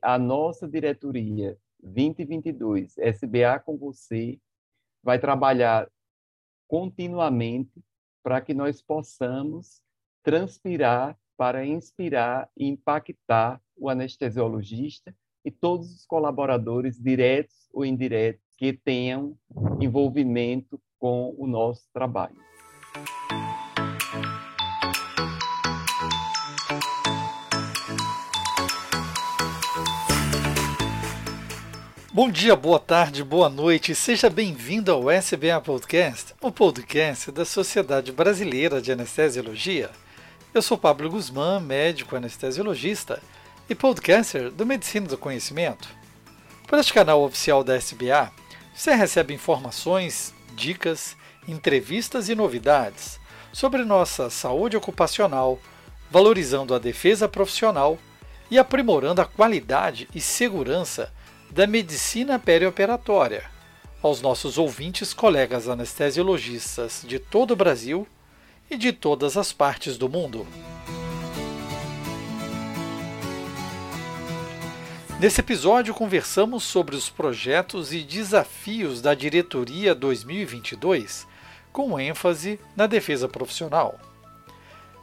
a nossa diretoria 2022, SBA com você, vai trabalhar continuamente para que nós possamos transpirar para inspirar e impactar o anestesiologista e todos os colaboradores diretos ou indiretos que tenham envolvimento com o nosso trabalho. Bom dia, boa tarde, boa noite, seja bem-vindo ao SBA Podcast, o podcast da Sociedade Brasileira de Anestesiologia. Eu sou Pablo Guzmán, médico anestesiologista e podcaster do Medicina do Conhecimento. Por este canal oficial da SBA, você recebe informações, dicas, entrevistas e novidades sobre nossa saúde ocupacional, valorizando a defesa profissional e aprimorando a qualidade e segurança da medicina perioperatória. Aos nossos ouvintes, colegas anestesiologistas de todo o Brasil e de todas as partes do mundo. Nesse episódio, conversamos sobre os projetos e desafios da Diretoria 2022, com ênfase na defesa profissional.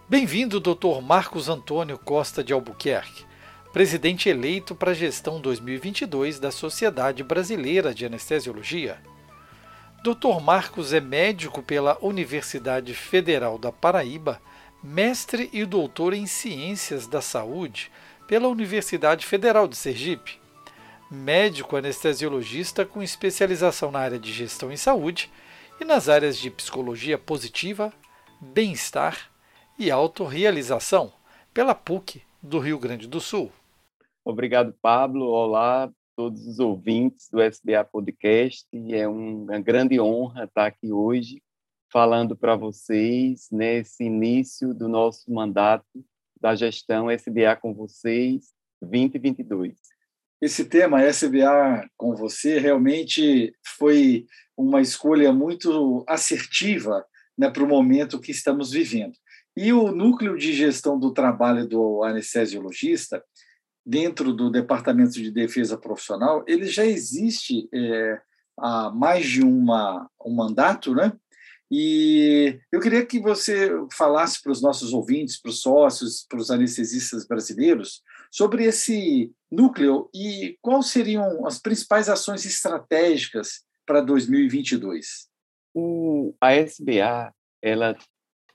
Bem-vindo, Dr. Marcos Antônio Costa de Albuquerque, presidente eleito para a gestão 2022 da Sociedade Brasileira de Anestesiologia. Dr. Marcos é médico pela Universidade Federal da Paraíba, mestre e doutor em Ciências da Saúde pela Universidade Federal de Sergipe. Médico anestesiologista com especialização na área de gestão em saúde e nas áreas de psicologia positiva, bem-estar e autorrealização pela PUC do Rio Grande do Sul. Obrigado, Pablo. Olá, todos os ouvintes do SBA Podcast. É uma grande honra estar aqui hoje falando para vocês nesse início do nosso mandato da gestão SBA com vocês 2022. Esse tema SBA com você realmente foi uma escolha muito assertiva né, para o momento que estamos vivendo. E o núcleo de gestão do trabalho do anestesiologista, dentro do Departamento de Defesa Profissional, ele já existe é, há mais de uma, um mandato, né? E eu queria que você falasse para os nossos ouvintes, para os sócios, para os anestesistas brasileiros, sobre esse núcleo e quais seriam as principais ações estratégicas para 2022. O, a SBA, ela,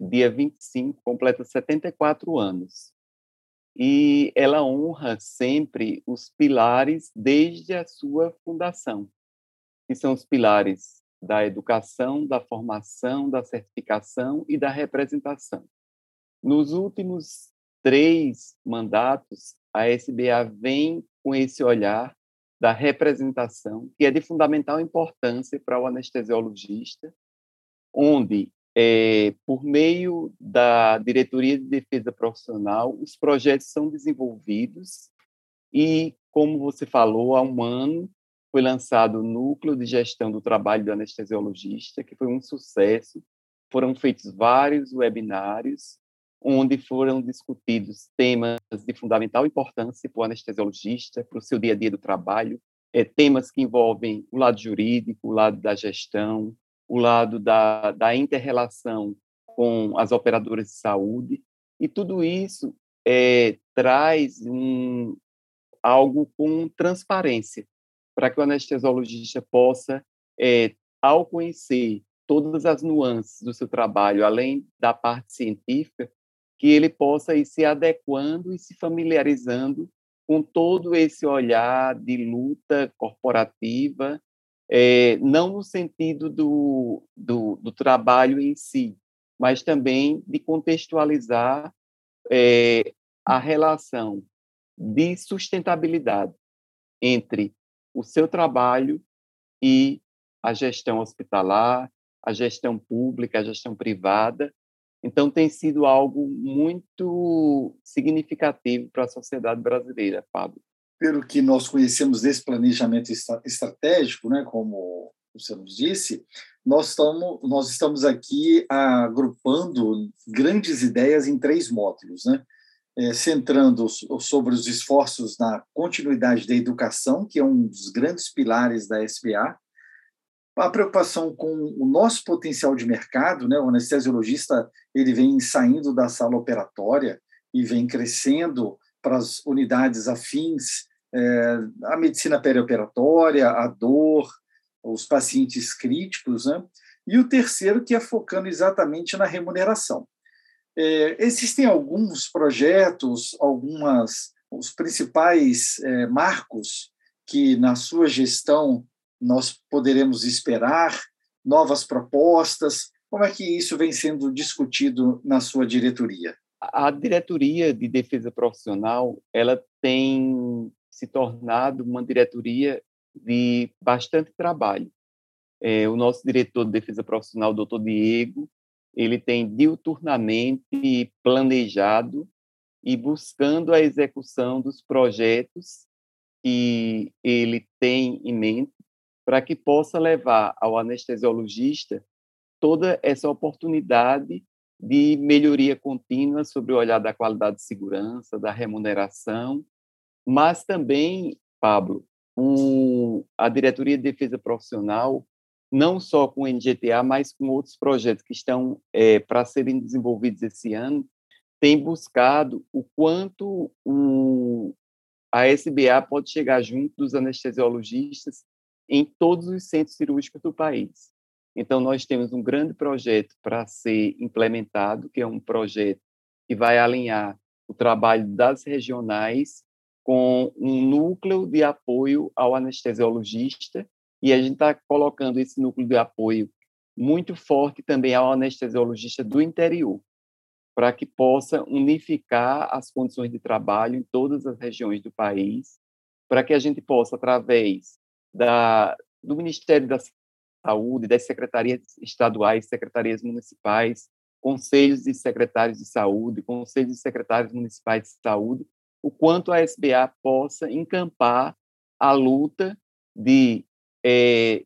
dia 25, completa 74 anos. E ela honra sempre os pilares desde a sua fundação, que são os pilares da educação, da formação, da certificação e da representação. Nos últimos três mandatos, a SBA vem com esse olhar da representação, que é de fundamental importância para o anestesiologista, onde, é, por meio da Diretoria de Defesa Profissional, os projetos são desenvolvidos e, como você falou, há um ano foi lançado o Núcleo de Gestão do Trabalho do Anestesiologista, que foi um sucesso. Foram feitos vários webinários, onde foram discutidos temas de fundamental importância para o anestesiologista, para o seu dia a dia do trabalho, é, temas que envolvem o lado jurídico, o lado da gestão, o lado da, da inter-relação com as operadoras de saúde, e tudo isso é, traz um, algo com transparência para que o anestesiologista possa, é, ao conhecer todas as nuances do seu trabalho, além da parte científica, que ele possa ir se adequando e se familiarizando com todo esse olhar de luta corporativa, é, não no sentido do, do, do, trabalho em si, mas também de contextualizar é, a relação de sustentabilidade entre o seu trabalho e a gestão hospitalar, a gestão pública, a gestão privada. Então, tem sido algo muito significativo para a sociedade brasileira, Pablo. Pelo que nós conhecemos desse planejamento estratégico, né, como você nos disse, nós estamos, nós estamos aqui agrupando grandes ideias em três módulos. Né? é, centrando sobre os esforços na continuidade da educação, que é um dos grandes pilares da SBA, a preocupação com o nosso potencial de mercado, né? O anestesiologista ele vem saindo da sala operatória e vem crescendo para as unidades afins é, à medicina perioperatória, a dor, os pacientes críticos, né? E o terceiro que é focando exatamente na remuneração. É, existem alguns projetos, algumas os principais é, marcos que na sua gestão nós poderemos esperar novas propostas? Como é que isso vem sendo discutido na sua diretoria? A diretoria de defesa profissional ela tem se tornado uma diretoria de bastante trabalho. É, o nosso diretor de defesa profissional, o doutor Diego, ele tem diuturnamente planejado e buscando a execução dos projetos que ele tem em mente para que possa levar ao anestesiologista toda essa oportunidade de melhoria contínua sobre o olhar da qualidade de segurança, da remuneração, mas também, Pablo, a Diretoria de Defesa Profissional, não só com o NGTA, mas com outros projetos que estão é, para serem desenvolvidos esse ano, tem buscado o quanto o, a SBA pode chegar junto dos anestesiologistas em todos os centros cirúrgicos do país. Então, nós temos um grande projeto para ser implementado, que é um projeto que vai alinhar o trabalho das regionais com um núcleo de apoio ao anestesiologista, e a gente está colocando esse núcleo de apoio muito forte também ao anestesiologista do interior, para que possa unificar as condições de trabalho em todas as regiões do país, para que a gente possa, através da, do Ministério da Saúde, das secretarias estaduais, secretarias municipais, conselhos de secretários de saúde, conselhos de secretários municipais de saúde, o quanto a SBA possa encampar a luta de é,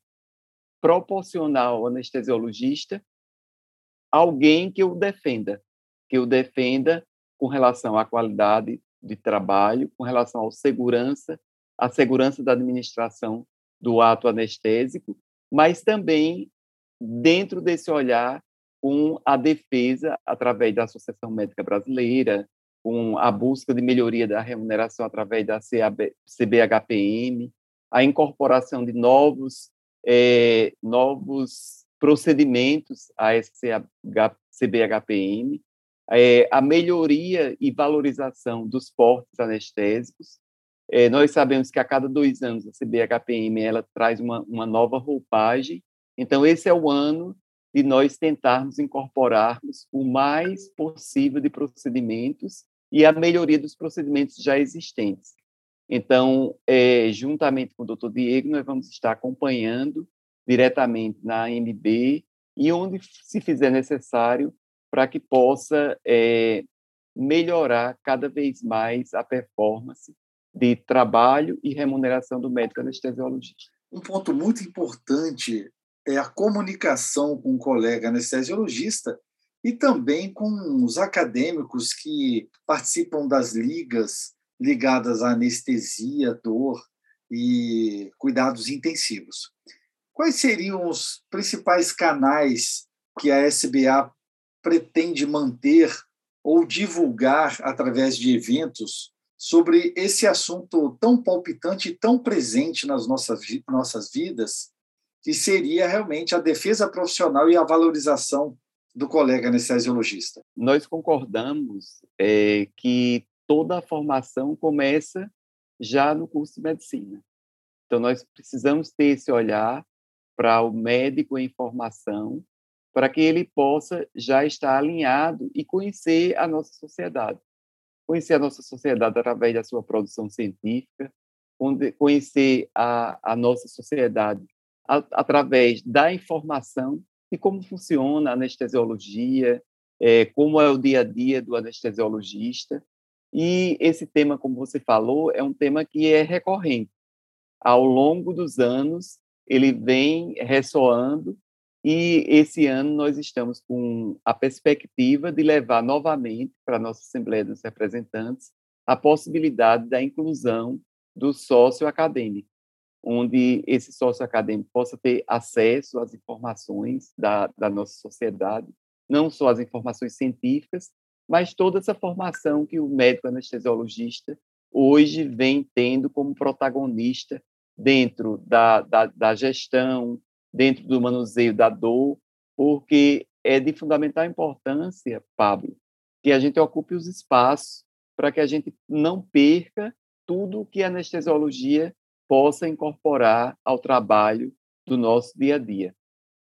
proporcionar ao anestesiologista alguém que o defenda, que o defenda com relação à qualidade de trabalho, com relação à segurança, à segurança da administração do ato anestésico, mas também dentro desse olhar com a defesa através da Associação Médica Brasileira, com a busca de melhoria da remuneração através da CBHPM, a incorporação de novos é, novos procedimentos à CBHPM, é, a melhoria e valorização dos portos anestésicos, é, nós sabemos que a cada dois anos a CBHPM ela traz uma, uma nova roupagem, então esse é o ano de nós tentarmos incorporarmos o mais possível de procedimentos e a melhoria dos procedimentos já existentes. Então, é, juntamente com o Dr. Diego, nós vamos estar acompanhando diretamente na MB e onde se fizer necessário para que possa é, melhorar cada vez mais a performance de trabalho e remuneração do médico anestesiologista. Um ponto muito importante é a comunicação com o colega anestesiologista e também com os acadêmicos que participam das ligas ligadas à anestesia, dor e cuidados intensivos. Quais seriam os principais canais que a SBA pretende manter ou divulgar através de eventos sobre esse assunto tão palpitante e tão presente nas nossas, nossas vidas, que seria realmente a defesa profissional e a valorização do colega anestesiologista. Nós concordamos é, que toda a formação começa já no curso de medicina. Então, nós precisamos ter esse olhar para o médico em formação, para que ele possa já estar alinhado e conhecer a nossa sociedade conhecer a nossa sociedade através da sua produção científica, conhecer a, a nossa sociedade a, através da informação de como funciona a anestesiologia, é, como é o dia a dia do anestesiologista. E esse tema, como você falou, é um tema que é recorrente. Ao longo dos anos, ele vem ressoando E esse ano nós estamos com a perspectiva de levar novamente para a nossa Assembleia dos Representantes a possibilidade da inclusão do sócio acadêmico, onde esse sócio acadêmico possa ter acesso às informações da, da nossa sociedade, não só as informações científicas, mas toda essa formação que o médico anestesiologista hoje vem tendo como protagonista dentro da, da, da gestão, dentro do manuseio da dor, porque é de fundamental importância, Pablo, que a gente ocupe os espaços para que a gente não perca tudo que a anestesiologia possa incorporar ao trabalho do nosso dia a dia.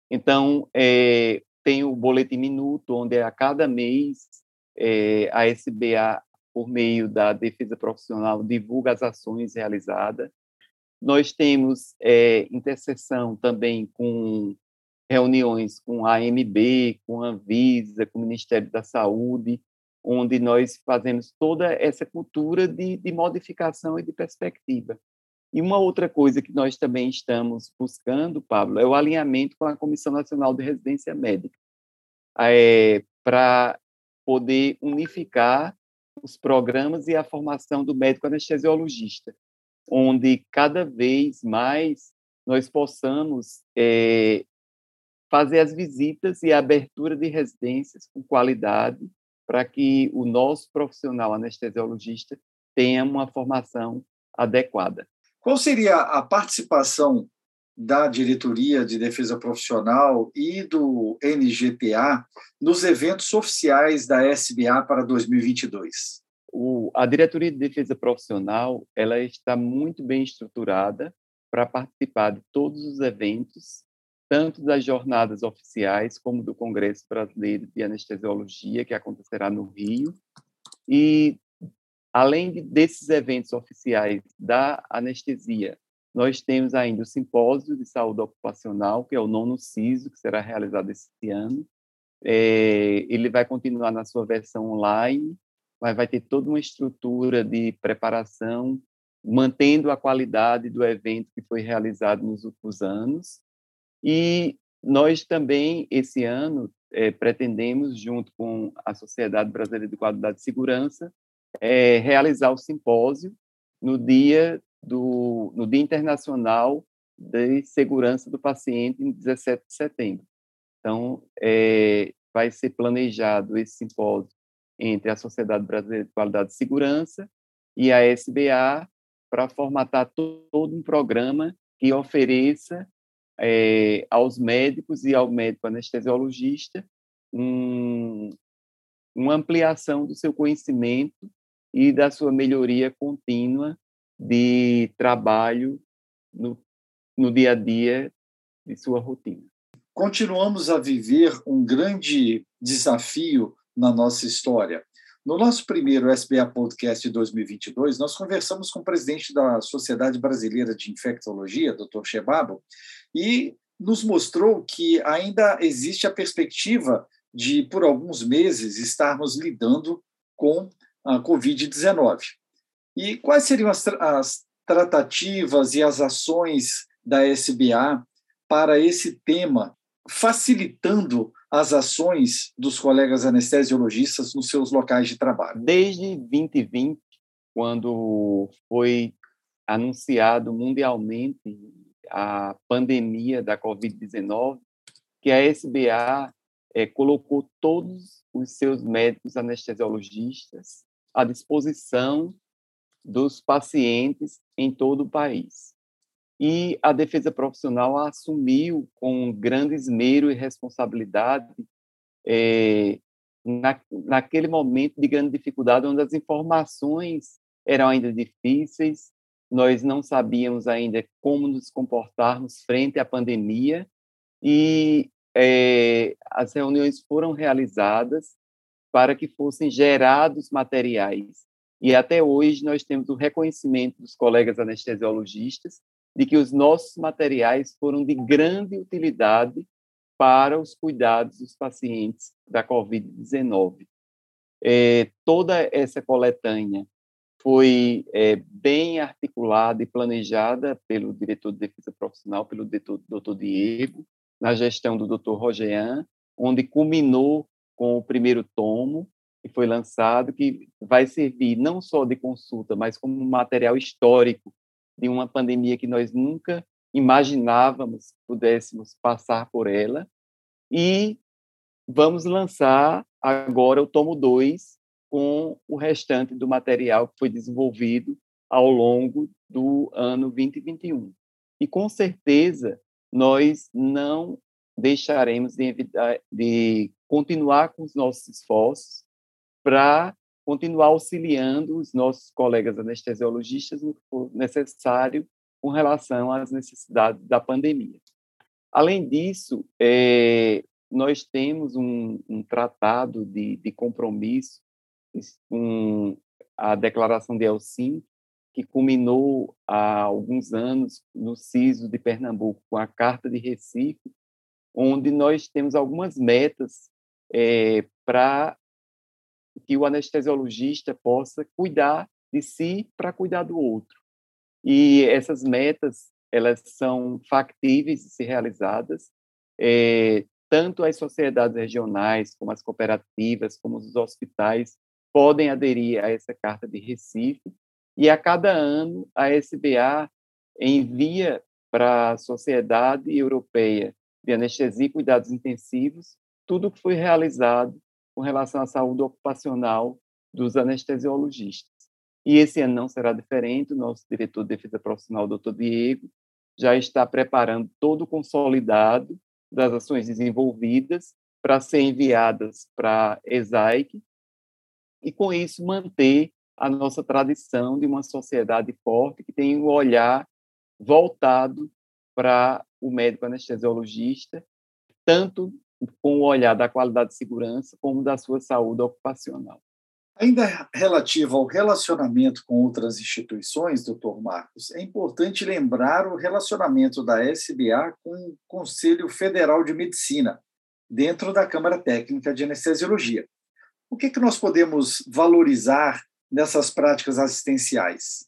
Então, é, tem o Boletim Minuto, onde a cada mês é, a SBA, por meio da defesa profissional, divulga as ações realizadas. Nós temos é, interseção também com reuniões com a AMB, com a Anvisa, com o Ministério da Saúde, onde nós fazemos toda essa cultura de, de modificação e de perspectiva. E uma outra coisa que nós também estamos buscando, Pablo, é o alinhamento com a Comissão Nacional de Residência Médica, é, para poder unificar os programas e a formação do médico anestesiologista, onde cada vez mais nós possamos é, fazer as visitas e a abertura de residências com qualidade para que o nosso profissional anestesiologista tenha uma formação adequada. Qual seria a participação da Diretoria de Defesa Profissional e do NGTA nos eventos oficiais da SBA para 2022? O, a Diretoria de Defesa Profissional ela está muito bem estruturada para participar de todos os eventos, tanto das jornadas oficiais como do Congresso Brasileiro de Anestesiologia, que acontecerá no Rio, e além de, desses eventos oficiais da anestesia nós temos ainda o Simpósio de Saúde Ocupacional, que é o nono CISO, que será realizado esse ano. É, ele vai continuar na sua versão online, mas vai ter toda uma estrutura de preparação, mantendo a qualidade do evento que foi realizado nos últimos anos. E nós também, esse ano, é, pretendemos, junto com a Sociedade Brasileira de Qualidade e Segurança, é, realizar o simpósio no dia do, no Dia Internacional de Segurança do Paciente, em 17 de setembro. Então, é, vai ser planejado esse simpósio entre a Sociedade Brasileira de Qualidade e Segurança e a SBA para formatar todo um programa que ofereça é, aos médicos e ao médico anestesiologista um, uma ampliação do seu conhecimento e da sua melhoria contínua de trabalho no, no dia a dia de sua rotina. Continuamos a viver um grande desafio na nossa história. No nosso primeiro SBA Podcast de 2022, nós conversamos com o presidente da Sociedade Brasileira de Infectologia, Dr. Chebabo, e nos mostrou que ainda existe a perspectiva de, por alguns meses, estarmos lidando com a Covid-19. E quais seriam as, as tratativas e as ações da SBA para esse tema, facilitando as ações dos colegas anestesiologistas nos seus locais de trabalho? Desde 2020, quando foi anunciado mundialmente a pandemia da Covid-19, que a SBA é, colocou todos os seus médicos anestesiologistas à disposição dos pacientes em todo o país. E a defesa profissional assumiu com grande esmero e responsabilidade é, na, naquele momento de grande dificuldade, onde as informações eram ainda difíceis, nós não sabíamos ainda como nos comportarmos frente à pandemia, e é, as reuniões foram realizadas para que fossem gerados materiais. E até hoje nós temos o reconhecimento dos colegas anestesiologistas de que os nossos materiais foram de grande utilidade para os cuidados dos pacientes da Covid-19. É, toda essa coletânea foi é, bem articulada e planejada pelo diretor de defesa profissional, pelo doutor Diego, na gestão do Dr. Rogean, onde culminou com o primeiro tomo, que foi lançado, que vai servir não só de consulta, mas como material histórico de uma pandemia que nós nunca imaginávamos pudéssemos passar por ela. E vamos lançar agora o tomo 2 com o restante do material que foi desenvolvido ao longo do ano 2021. E com certeza nós não deixaremos de, de continuar com os nossos esforços para continuar auxiliando os nossos colegas anestesiologistas no que for necessário com relação às necessidades da pandemia. Além disso, é, nós temos um, um tratado de, de compromisso com a Declaração de Helsinki, que culminou há alguns anos no CISO de Pernambuco, com a Carta de Recife, onde nós temos algumas metas é, para que o anestesiologista possa cuidar de si para cuidar do outro. E essas metas, elas são factíveis de ser realizadas, é, tanto as sociedades regionais, como as cooperativas, como os hospitais, podem aderir a essa Carta de Recife, e a cada ano a SBA envia para a Sociedade Europeia de Anestesia e Cuidados Intensivos tudo o que foi realizado com relação à saúde ocupacional dos anestesiologistas. E esse ano não será diferente, o nosso diretor de defesa profissional, doutor Diego, já está preparando todo o consolidado das ações desenvolvidas para ser enviadas para a ESAIC e, com isso, manter a nossa tradição de uma sociedade forte que tem um olhar voltado para o médico anestesiologista, tanto com o olhar da qualidade de segurança, como da sua saúde ocupacional. Ainda relativo ao relacionamento com outras instituições, doutor Marcos, é importante lembrar o relacionamento da SBA com o Conselho Federal de Medicina, dentro da Câmara Técnica de Anestesiologia. O que, é que nós podemos valorizar nessas práticas assistenciais?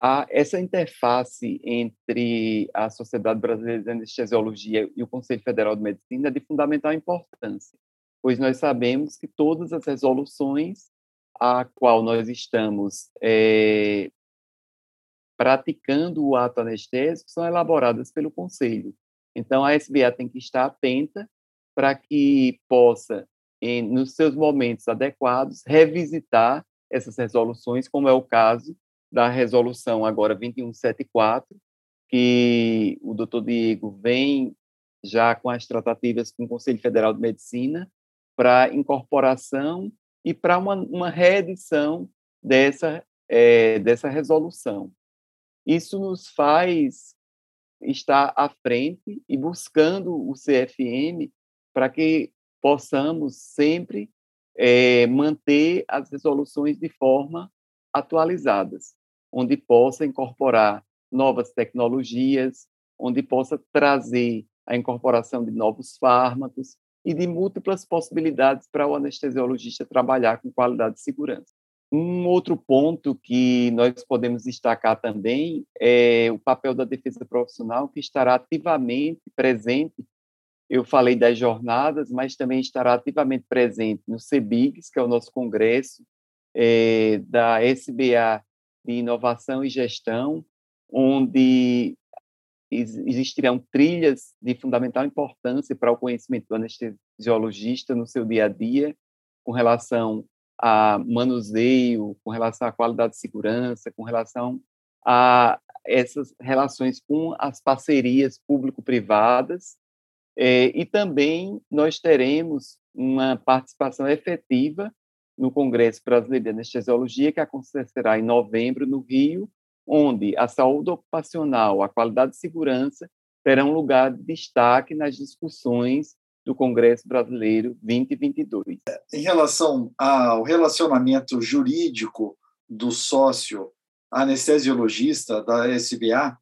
A, essa interface entre a Sociedade Brasileira de Anestesiologia e o Conselho Federal de Medicina é de fundamental importância, pois nós sabemos que todas as resoluções a qual nós estamos é, praticando o ato anestésico são elaboradas pelo Conselho. Então, a SBA tem que estar atenta para que possa, em, nos seus momentos adequados, revisitar essas resoluções, como é o caso da resolução agora 2174, que o doutor Diego vem já com as tratativas com o Conselho Federal de Medicina para incorporação e para uma, uma reedição dessa, é, dessa resolução. Isso nos faz estar à frente e buscando o CFM para que possamos sempre é, manter as resoluções de forma atualizadas onde possa incorporar novas tecnologias, onde possa trazer a incorporação de novos fármacos e de múltiplas possibilidades para o anestesiologista trabalhar com qualidade e segurança. Um outro ponto que nós podemos destacar também é o papel da defesa profissional, que estará ativamente presente. Eu falei das jornadas, mas também estará ativamente presente no CEBIGS, que é o nosso congresso é, da SBA de inovação e gestão, onde existirão trilhas de fundamental importância para o conhecimento do anestesiologista no seu dia a dia, com relação a manuseio, com relação à qualidade de segurança, com relação a essas relações com as parcerias público-privadas, eh, e também nós teremos uma participação efetiva no Congresso Brasileiro de Anestesiologia, que acontecerá em novembro no Rio, onde a saúde ocupacional, a qualidade de segurança terão lugar de destaque nas discussões do Congresso Brasileiro 2022. Em relação ao relacionamento jurídico do sócio anestesiologista da SBA,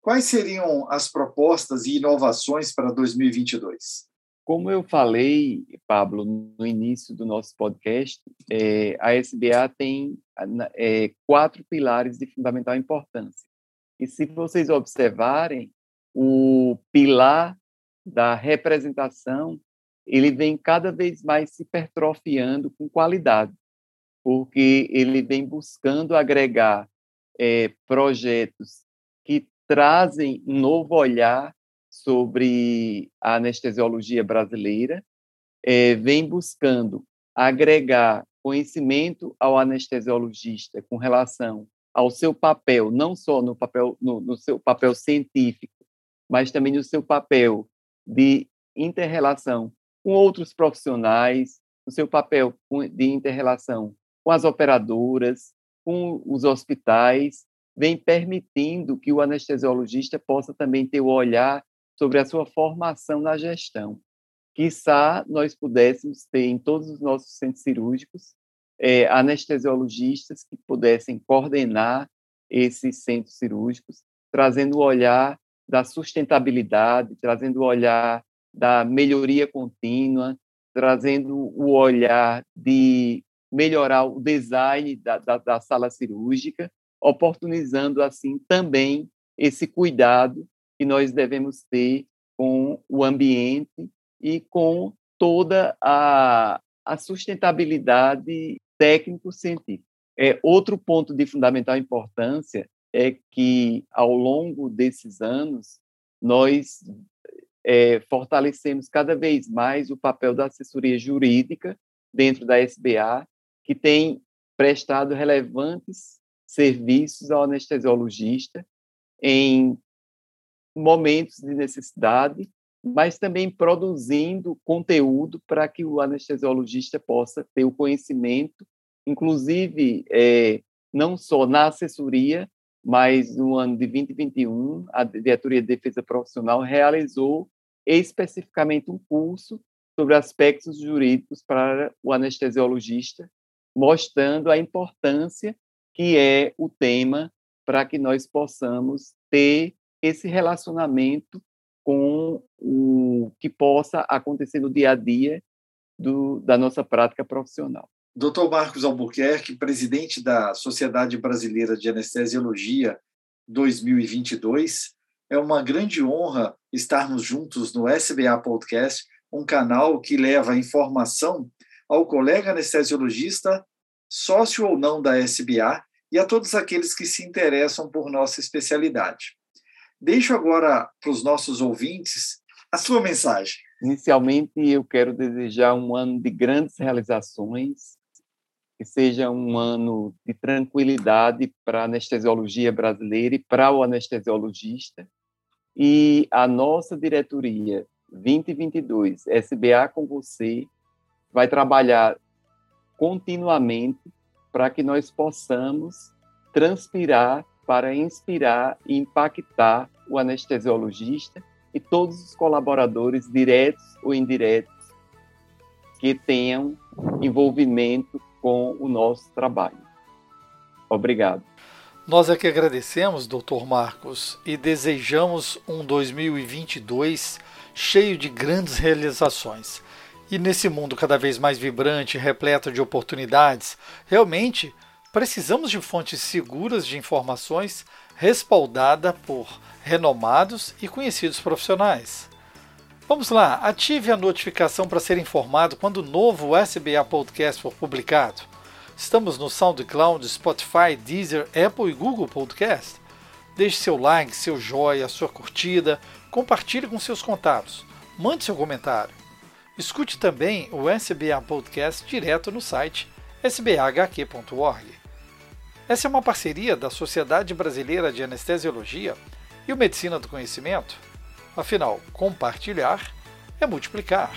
quais seriam as propostas e inovações para 2022? Como eu falei, Pablo, no início do nosso podcast, é, a SBA tem é, quatro pilares de fundamental importância. E se vocês observarem, o pilar da representação, ele vem cada vez mais se hipertrofiando com qualidade, porque ele vem buscando agregar é, projetos que trazem um novo olhar sobre a anestesiologia brasileira, é, vem buscando agregar conhecimento ao anestesiologista com relação ao seu papel, não só no papel no, no seu papel científico, mas também no seu papel de interrelação com outros profissionais, no seu papel de interrelação com as operadoras, com os hospitais, vem permitindo que o anestesiologista possa também ter o olhar sobre a sua formação na gestão. Quizá nós pudéssemos ter em todos os nossos centros cirúrgicos é, anestesiologistas que pudessem coordenar esses centros cirúrgicos, trazendo o olhar da sustentabilidade, trazendo o olhar da melhoria contínua, trazendo o olhar de melhorar o design da, da, da sala cirúrgica, oportunizando assim também esse cuidado que nós devemos ter com o ambiente e com toda a, a sustentabilidade técnico-científica. É, outro ponto de fundamental importância é que, ao longo desses anos, nós é, fortalecemos cada vez mais o papel da assessoria jurídica dentro da SBA, que tem prestado relevantes serviços ao anestesiologista em momentos de necessidade, mas também produzindo conteúdo para que o anestesiologista possa ter o conhecimento, inclusive é, não só na assessoria, mas no ano de 2021 a diretoria de defesa profissional realizou especificamente um curso sobre aspectos jurídicos para o anestesiologista, mostrando a importância que é o tema para que nós possamos ter esse relacionamento com o que possa acontecer no dia a dia do, da nossa prática profissional. Dr. Marcos Albuquerque, presidente da Sociedade Brasileira de Anestesiologia 2022, é uma grande honra estarmos juntos no SBA Podcast, um canal que leva informação ao colega anestesiologista, sócio ou não da SBA, e a todos aqueles que se interessam por nossa especialidade. Deixo agora para os nossos ouvintes a sua mensagem. Inicialmente, eu quero desejar um ano de grandes realizações, que seja um ano de tranquilidade para a anestesiologia brasileira e para o anestesiologista. E a nossa diretoria 2022, SBA com você, vai trabalhar continuamente para que nós possamos transpirar para inspirar e impactar o anestesiologista e todos os colaboradores diretos ou indiretos que tenham envolvimento com o nosso trabalho. Obrigado. Nós é que agradecemos, Dr. Marcos, e desejamos um 2022 cheio de grandes realizações. E nesse mundo cada vez mais vibrante repleto de oportunidades, realmente precisamos de fontes seguras de informações respaldada por renomados e conhecidos profissionais. Vamos lá, ative a notificação para ser informado quando o novo SBA Podcast for publicado. Estamos no SoundCloud, Spotify, Deezer, Apple e Google Podcast. Deixe seu like, seu joia, sua curtida, compartilhe com seus contatos, mande seu comentário. Escute também o SBA Podcast direto no site sbhq.org. Essa é uma parceria da Sociedade Brasileira de Anestesiologia e o Medicina do Conhecimento. Afinal, compartilhar é multiplicar.